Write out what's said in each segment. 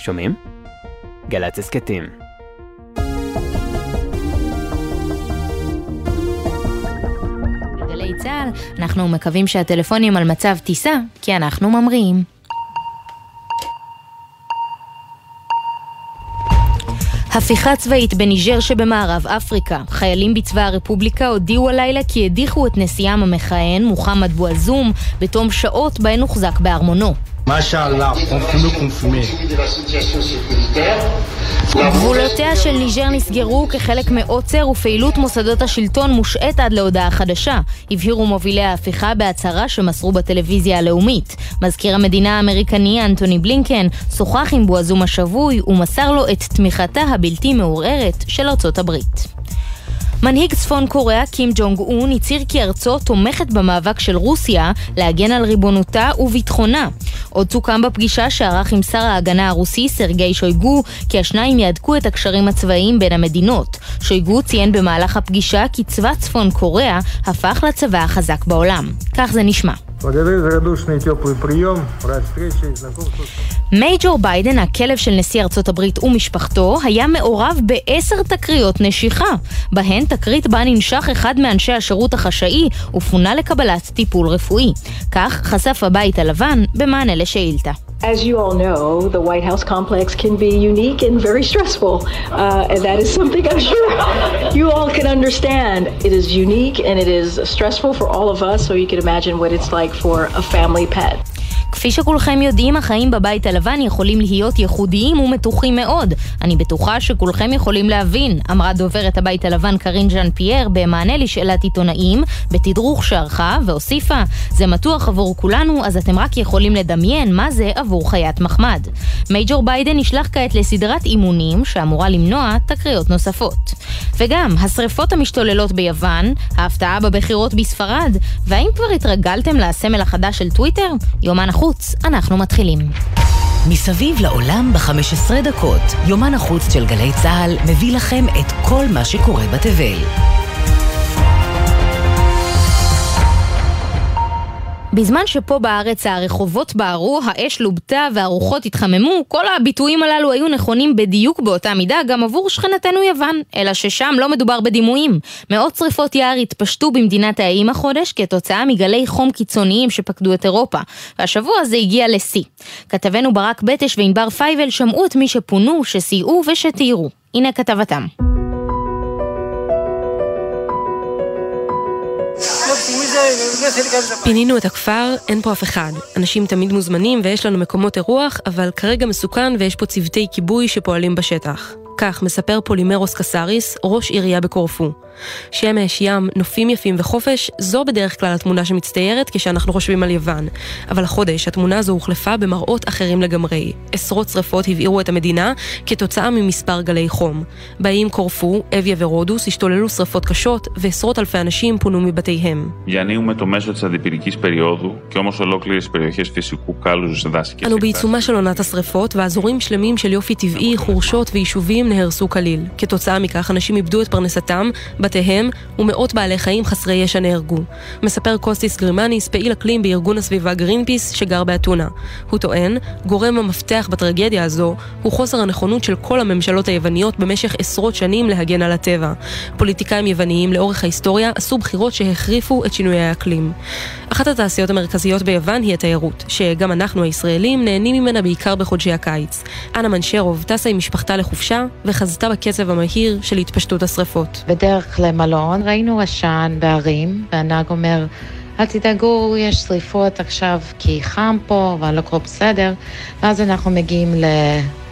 שומעים? גל"צ הסכתים. גלי צה"ל, אנחנו מקווים שהטלפונים על מצב טיסה, כי אנחנו ממריאים. הפיכה צבאית בניג'ר שבמערב אפריקה. חיילים בצבא הרפובליקה הודיעו הלילה כי הדיחו את נשיאם המכהן, מוחמד בועזום, בתום שעות בהן הוחזק בארמונו. Machallah, confirmé, confirmé. גבולותיה של ניג'ר נסגרו כחלק מעוצר ופעילות מוסדות השלטון מושעת עד להודעה חדשה, הבהירו מובילי ההפיכה בהצהרה שמסרו בטלוויזיה הלאומית. מזכיר המדינה האמריקני אנטוני בלינקן שוחח עם בועזום השבוי ומסר לו את תמיכתה הבלתי מעורערת של ארצות הברית. מנהיג צפון קוריאה קים ג'ונג און הצהיר כי ארצו תומכת במאבק של רוסיה להגן על ריבונותה וביטחונה. עוד סוכם בפגישה שערך עם שר ההגנה הרוסי סרגי שויגו כי השניים יהדקו את הקשרים הצבאיים בין המדינות. שויגו ציין במהלך הפגישה כי צבא צפון קוריאה הפך לצבא החזק בעולם. כך זה נשמע. Благодарю за радушный и теплый прием. Рад встрече и знакомству. מייג'ור ביידן, הכלב של נשיא ארצות הברית ומשפחתו, היה מעורב בעשר תקריות נשיכה. בהן תקרית בה ננשך אחד מאנשי השירות החשאי ופונה לקבלת טיפול רפואי. כך חשף הבית הלבן במענה לשאילתה. As you all know, the White House complex can be unique and very stressful. Uh, and that is something I'm sure you all can understand. It is unique and it is stressful for all of us, so you can imagine what it's like for a family pet. כפי שכולכם יודעים, החיים בבית הלבן יכולים להיות ייחודיים ומתוחים מאוד. אני בטוחה שכולכם יכולים להבין, אמרה דוברת הבית הלבן קרין ז'אן פייר במענה לשאלת עיתונאים, בתדרוך שערכה, והוסיפה, זה מתוח עבור כולנו, אז אתם רק יכולים לדמיין מה זה עבור חיית מחמד. מייג'ור ביידן נשלח כעת לסדרת אימונים שאמורה למנוע תקריות נוספות. וגם, השרפות המשתוללות ביוון, ההפתעה בבחירות בספרד, והאם כבר התרגלתם לסמל החדש של טוויטר? יומן החוץ, אנחנו מתחילים. מסביב לעולם ב-15 דקות, יומן החוץ של גלי צה"ל מביא לכם את כל מה שקורה בתבל. בזמן שפה בארץ הרחובות בערו, האש לובתה והרוחות התחממו, כל הביטויים הללו היו נכונים בדיוק באותה מידה גם עבור שכנתנו יוון, אלא ששם לא מדובר בדימויים. מאות שרפות יער התפשטו במדינת האיים החודש כתוצאה מגלי חום קיצוניים שפקדו את אירופה, והשבוע זה הגיע לשיא. כתבנו ברק בטש וענבר פייבל שמעו את מי שפונו, שסייעו ושתיירו. הנה כתבתם. פינינו את הכפר, אין פה אף אחד. אנשים תמיד מוזמנים ויש לנו מקומות אירוח, אבל כרגע מסוכן ויש פה צוותי כיבוי שפועלים בשטח. כך מספר פולימרוס קסאריס, ראש עירייה בקורפו. שמש, ים, נופים יפים וחופש, זו בדרך כלל התמונה שמצטיירת כשאנחנו חושבים על יוון. אבל החודש התמונה הזו הוחלפה במראות אחרים לגמרי. עשרות שרפות הבעירו את המדינה כתוצאה ממספר גלי חום. באים קורפו, אביה ורודוס השתוללו שרפות קשות, ועשרות אלפי אנשים פונו מבתיהם. אנו בעיצומה של עונת השרפות, ואזורים שלמים של יופי טבעי, חורשות ויישובים נהרסו כליל. כתוצאה מכך, אנשים איבדו את פרנסתם, בתיהם, ומאות בעלי חיים חסרי ישע נהרגו. מספר קוסטיס גרימניס, פעיל אקלים בארגון הסביבה גרינפיס, שגר באתונה. הוא טוען, גורם המפתח בטרגדיה הזו, הוא חוסר הנכונות של כל הממשלות היווניות במשך עשרות שנים להגן על הטבע. פוליטיקאים יווניים לאורך ההיסטוריה עשו בחירות שהחריפו את שינויי האקלים. אחת התעשיות המרכזיות ביוון היא התיירות, שגם אנחנו הישראלים נהנים ממנה בעיקר בחודשי הקיץ. אנה מנשרוב טסה עם משפחתה לחופשה, וחזתה בקצב המהיר של התפשטות השרפות. בדרך למלון ראינו עשן בהרים, והנהג אומר, אל תדאגו, יש שריפות עכשיו כי חם פה אבל הכל בסדר. ואז אנחנו מגיעים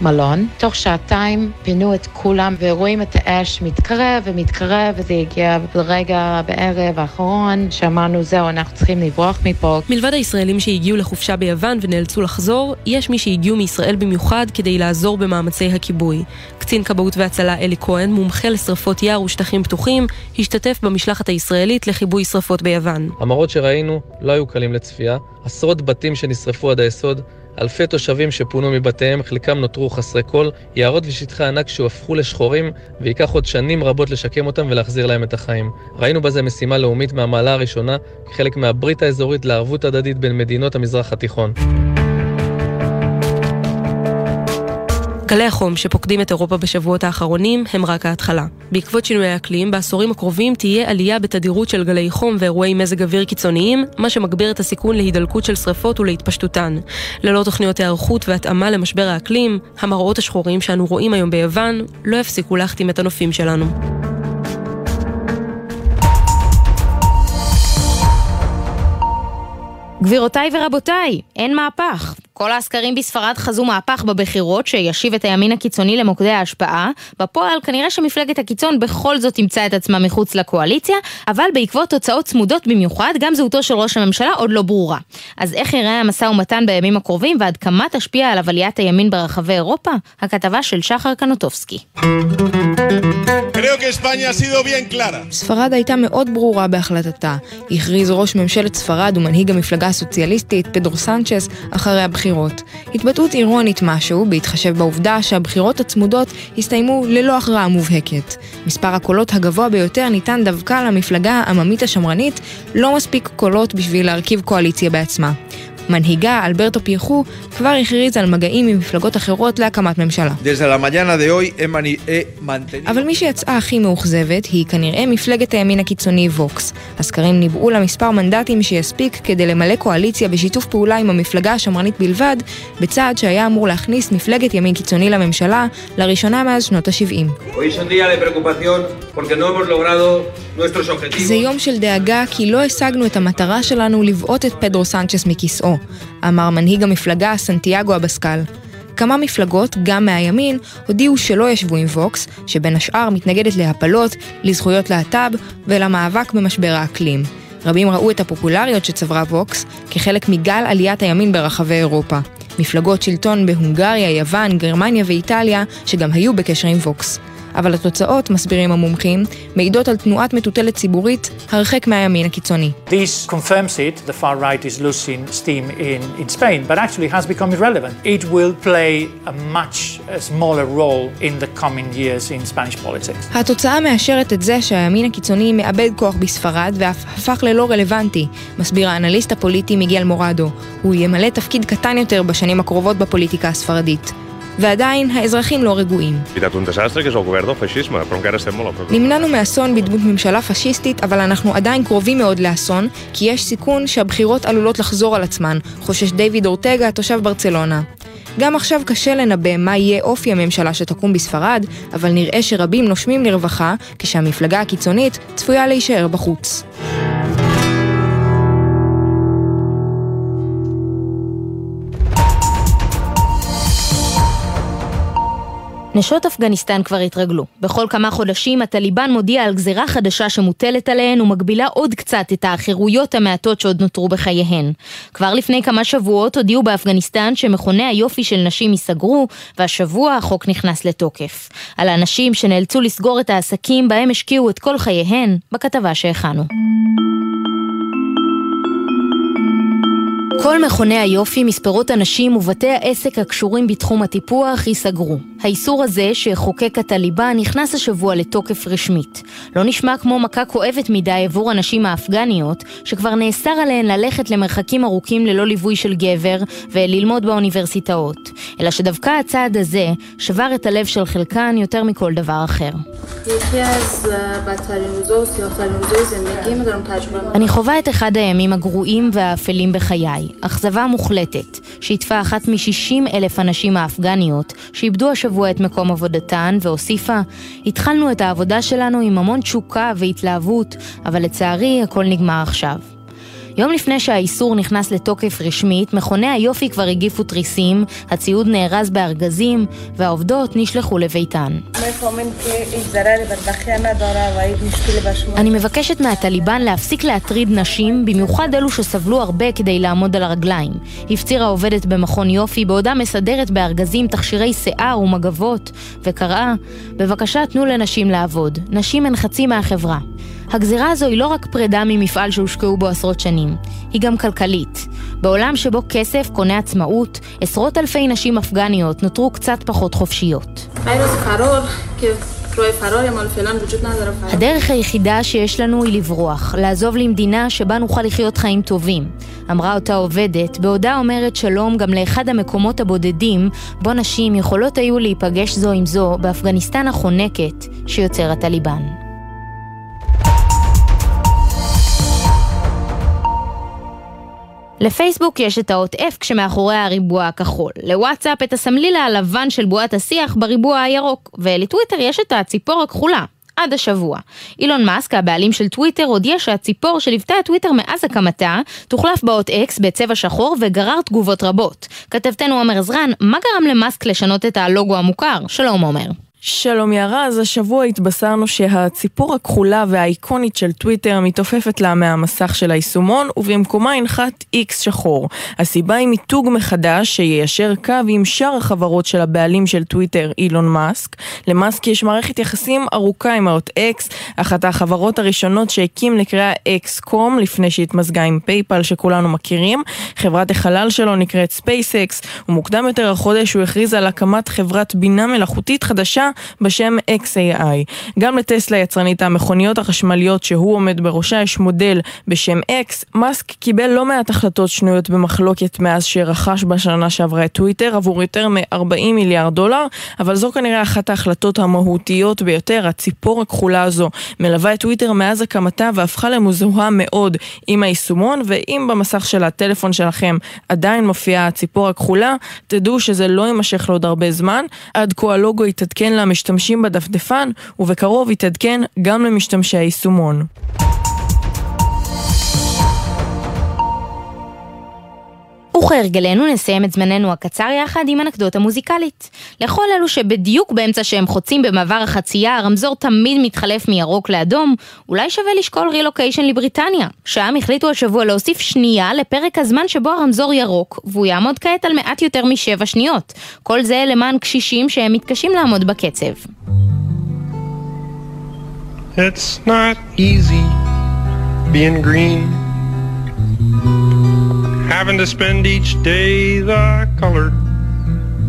למלון. תוך שעתיים פינו את כולם ורואים את האש מתקרב ומתקרב וזה הגיע ברגע בערב האחרון שאמרנו זהו אנחנו צריכים לברוח מפה. מלבד הישראלים שהגיעו לחופשה ביוון ונאלצו לחזור, יש מי שהגיעו מישראל במיוחד כדי לעזור במאמצי הכיבוי. קצין כבאות והצלה אלי כהן, מומחה לשרפות יער ושטחים פתוחים, השתתף במשלחת הישראלית לכיבוי שרפות ביוון. המראות שראינו לא היו קלים לצפייה, עשרות בתים שנשרפו עד היסוד, אלפי תושבים שפונו מבתיהם, חלקם נותרו חסרי כל, יערות ושטחי ענק שהפכו לשחורים, וייקח עוד שנים רבות לשקם אותם ולהחזיר להם את החיים. ראינו בזה משימה לאומית מהמעלה הראשונה, כחלק מהברית האזורית לערבות הדדית בין מדינות המזרח התיכון. גלי החום שפוקדים את אירופה בשבועות האחרונים הם רק ההתחלה. בעקבות שינויי האקלים, בעשורים הקרובים תהיה עלייה בתדירות של גלי חום ואירועי מזג אוויר קיצוניים, מה שמגביר את הסיכון להידלקות של שרפות ולהתפשטותן. ללא תוכניות היערכות והתאמה למשבר האקלים, המראות השחורים שאנו רואים היום ביוון לא יפסיקו להחתים את הנופים שלנו. גבירותיי ורבותיי, אין מהפך. כל הסקרים בספרד חזו מהפך בבחירות שישיב את הימין הקיצוני למוקדי ההשפעה. בפועל כנראה שמפלגת הקיצון בכל זאת תמצא את עצמה מחוץ לקואליציה, אבל בעקבות תוצאות צמודות במיוחד, גם זהותו של ראש הממשלה עוד לא ברורה. אז איך ייראה המשא ומתן בימים הקרובים ועד כמה תשפיע עליו עליית הימין ברחבי אירופה? הכתבה של שחר קנוטובסקי. ספרד הייתה מאוד ברורה בהחלטתה. הכריז ראש ממשלת ספרד ומנהיג המפלגה הסוציאליסטית, פדרו סנצ'ס, אחרי הבחירות. התבטאות אירונית משהו, בהתחשב בעובדה שהבחירות הצמודות הסתיימו ללא הכרעה מובהקת. מספר הקולות הגבוה ביותר ניתן דווקא למפלגה העממית השמרנית, לא מספיק קולות בשביל להרכיב קואליציה בעצמה. מנהיגה, אלברטו פייחו, כבר הכריז על מגעים עם מפלגות אחרות להקמת ממשלה. אבל מי שיצאה הכי מאוכזבת היא כנראה מפלגת הימין הקיצוני ווקס. הסקרים ניבאו לה מספר מנדטים שיספיק כדי למלא קואליציה בשיתוף פעולה עם המפלגה השמרנית בלבד, בצעד שהיה אמור להכניס מפלגת ימין קיצוני לממשלה, לראשונה מאז שנות ה-70. זה יום של דאגה כי לא השגנו את המטרה שלנו לבעוט את פדרו סנצ'ס מכיסאו. אמר מנהיג המפלגה סנטיאגו אבסקל. כמה מפלגות, גם מהימין, הודיעו שלא ישבו עם ווקס, שבין השאר מתנגדת להפלות, לזכויות להט"ב ולמאבק במשבר האקלים. רבים ראו את הפופולריות שצברה ווקס כחלק מגל עליית הימין ברחבי אירופה. מפלגות שלטון בהונגריה, יוון, גרמניה ואיטליה, שגם היו בקשר עם ווקס. אבל התוצאות, מסבירים המומחים, מעידות על תנועת מטוטלת ציבורית הרחק מהימין הקיצוני. This confirms it, the far right is losing steam in, in Spain, but actually has become irrelevant. It will play a much smaller role in the coming years in Spanish politics. התוצאה מאשרת את זה שהימין הקיצוני מאבד כוח בספרד ואף הפך ללא רלוונטי, מסביר האנליסט הפוליטי מיגל מורדו. הוא ימלא תפקיד קטן יותר בשנים הקרובות בפוליטיקה הספרדית. ועדיין האזרחים לא רגועים. נמנענו מאסון בדמות ממשלה פשיסטית, אבל אנחנו עדיין קרובים מאוד לאסון, כי יש סיכון שהבחירות עלולות לחזור על עצמן, חושש דיוויד אורטגה, תושב ברצלונה. גם עכשיו קשה לנבא מה יהיה אופי הממשלה שתקום בספרד, אבל נראה שרבים נושמים לרווחה, כשהמפלגה הקיצונית צפויה להישאר בחוץ. נשות אפגניסטן כבר התרגלו. בכל כמה חודשים הטליבן מודיע על גזירה חדשה שמוטלת עליהן ומגבילה עוד קצת את החירויות המעטות שעוד נותרו בחייהן. כבר לפני כמה שבועות הודיעו באפגניסטן שמכוני היופי של נשים ייסגרו, והשבוע החוק נכנס לתוקף. על האנשים שנאלצו לסגור את העסקים בהם השקיעו את כל חייהן, בכתבה שהכנו. כל מכוני היופי, מספרות הנשים ובתי העסק הקשורים בתחום הטיפוח ייסגרו. האיסור הזה שחוקק הטליבן נכנס השבוע לתוקף רשמית. לא נשמע כמו מכה כואבת מדי עבור הנשים האפגניות, שכבר נאסר עליהן ללכת למרחקים ארוכים ללא ליווי של גבר וללמוד באוניברסיטאות. אלא שדווקא הצעד הזה שבר את הלב של חלקן יותר מכל דבר אחר. אני חווה את אחד הימים הגרועים והאפלים בחיי. אכזבה מוחלטת, שהתפה אחת מ-60 אלף הנשים האפגניות שאיבדו השבוע את מקום עבודתן, והוסיפה, התחלנו את העבודה שלנו עם המון תשוקה והתלהבות, אבל לצערי הכל נגמר עכשיו. יום לפני שהאיסור נכנס לתוקף רשמית, מכוני היופי כבר הגיפו תריסים, הציוד נארז בארגזים, והעובדות נשלחו לביתן. אני מבקשת מהטליבן להפסיק להטריד נשים, במיוחד אלו שסבלו הרבה כדי לעמוד על הרגליים. הפצירה עובדת במכון יופי בעודה מסדרת בארגזים תכשירי שיער ומגבות, וקראה, בבקשה תנו לנשים לעבוד, נשים הן חצי מהחברה. הגזירה הזו היא לא רק פרידה ממפעל שהושקעו בו עשרות שנים, היא גם כלכלית. בעולם שבו כסף קונה עצמאות, עשרות אלפי נשים אפגניות נותרו קצת פחות חופשיות. הדרך היחידה שיש לנו היא לברוח, לעזוב למדינה שבה נוכל לחיות חיים טובים. אמרה אותה עובדת, בעודה אומרת שלום גם לאחד המקומות הבודדים בו נשים יכולות היו להיפגש זו עם זו באפגניסטן החונקת שיוצר הטליבן. לפייסבוק יש את האות F כשמאחוריה הריבוע הכחול, לוואטסאפ את הסמליל הלבן של בועת השיח בריבוע הירוק, ולטוויטר יש את הציפור הכחולה. עד השבוע. אילון מאסק, הבעלים של טוויטר, הודיע שהציפור שליוותה את טוויטר מאז הקמתה, תוחלף באות X בצבע שחור וגרר תגובות רבות. כתבתנו עומר עזרן, מה גרם למאסק לשנות את הלוגו המוכר? שלום עומר. שלום יערה, אז השבוע התבשרנו שהציפור הכחולה והאיקונית של טוויטר מתעופפת לה מהמסך של היישומון ובמקומה ינחת איקס שחור. הסיבה היא מיתוג מחדש שיישר קו עם שאר החברות של הבעלים של טוויטר, אילון מאסק. למאסק יש מערכת יחסים ארוכה עם האות X, אחת החברות הראשונות שהקים נקראה X.com לפני שהתמזגה עם PayPal שכולנו מכירים. חברת החלל שלו נקראת SpaceX, ומוקדם יותר החודש הוא הכריז על הקמת חברת בינה מלאכותית חדשה בשם XAI. גם לטסלה יצרנית המכוניות החשמליות שהוא עומד בראשה יש מודל בשם X. מאסק קיבל לא מעט החלטות שנויות במחלוקת מאז שרכש בשנה שעברה את טוויטר עבור יותר מ-40 מיליארד דולר, אבל זו כנראה אחת ההחלטות המהותיות ביותר. הציפור הכחולה הזו מלווה את טוויטר מאז הקמתה והפכה למוזוהה מאוד עם היישומון, ואם במסך של הטלפון שלכם עדיין מופיעה הציפור הכחולה, תדעו שזה לא יימשך לעוד הרבה זמן. עד כה הלוגו יתעדכן למשתמשים בדפדפן, ובקרוב יתעדכן גם למשתמשי היישומון. וכהרגלנו נסיים את זמננו הקצר יחד עם אנקדוטה מוזיקלית. לכל אלו שבדיוק באמצע שהם חוצים במעבר החצייה, הרמזור תמיד מתחלף מירוק לאדום, אולי שווה לשקול רילוקיישן לבריטניה. שם החליטו השבוע להוסיף שנייה לפרק הזמן שבו הרמזור ירוק, והוא יעמוד כעת על מעט יותר משבע שניות. כל זה למען קשישים שהם מתקשים לעמוד בקצב. It's not easy being green having to spend each day the color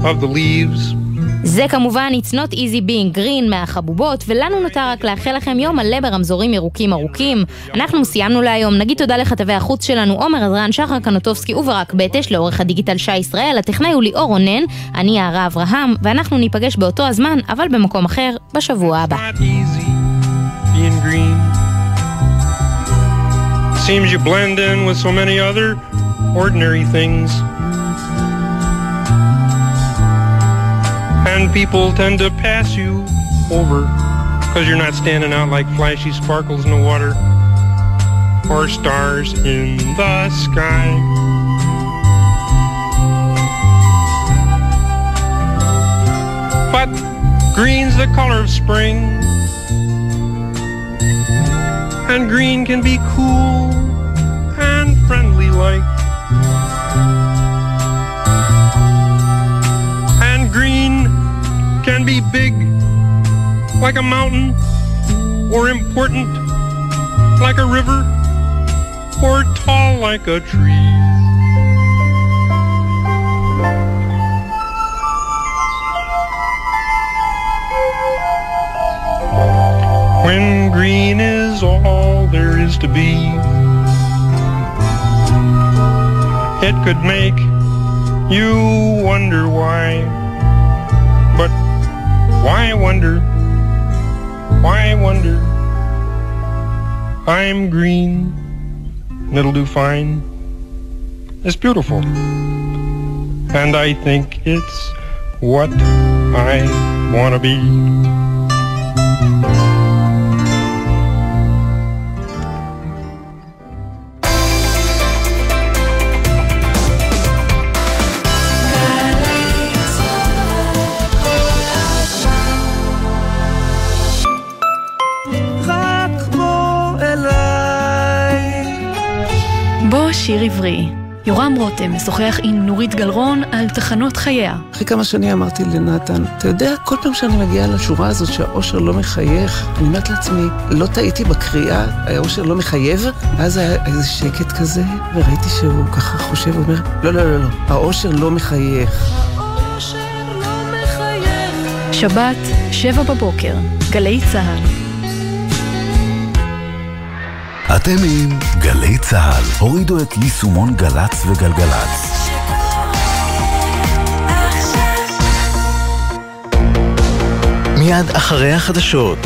of the leaves. זה כמובן It's Not Easy Being Green מהחבובות, ולנו נותר רק לאחל לכם יום מלא ברמזורים ירוקים ארוכים. אנחנו סיימנו להיום, נגיד תודה לכתבי החוץ שלנו עומר עזרן, שחר קנוטובסקי וברק בטש, לעורך הדיגיטל שי ישראל, הטכנאי הוא ליאור רונן, אני יערה אברהם, ואנחנו ניפגש באותו הזמן, אבל במקום אחר, בשבוע הבא. Seems you blend in with so many other ordinary things. And people tend to pass you over because you're not standing out like flashy sparkles in the water or stars in the sky. But green's the color of spring, and green can be cool and friendly like. Can be big like a mountain or important like a river or tall like a tree. When green is all there is to be, it could make you wonder why why wonder? Why wonder? I'm green, it'll do fine. It's beautiful. And I think it's what I want to be. שיר עברי. יורם רותם משוחח עם נורית גלרון על תחנות חייה. אחרי כמה שנים אמרתי לנתן, אתה יודע, כל פעם שאני מגיעה לשורה הזאת שהאושר לא מחייך, אני אומרת לעצמי, לא טעיתי בקריאה, האושר לא מחייב? ואז היה איזה שקט כזה, וראיתי שהוא ככה חושב, אומר, לא, לא, לא, לא, האושר לא מחייך. שבת, שבע בבוקר, גלי צה"ל. אתם עם גלי צה"ל. הורידו את יישומון גל"צ וגלגלצ. מיד אחרי החדשות,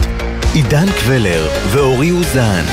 עידן קבלר ואורי אוזן.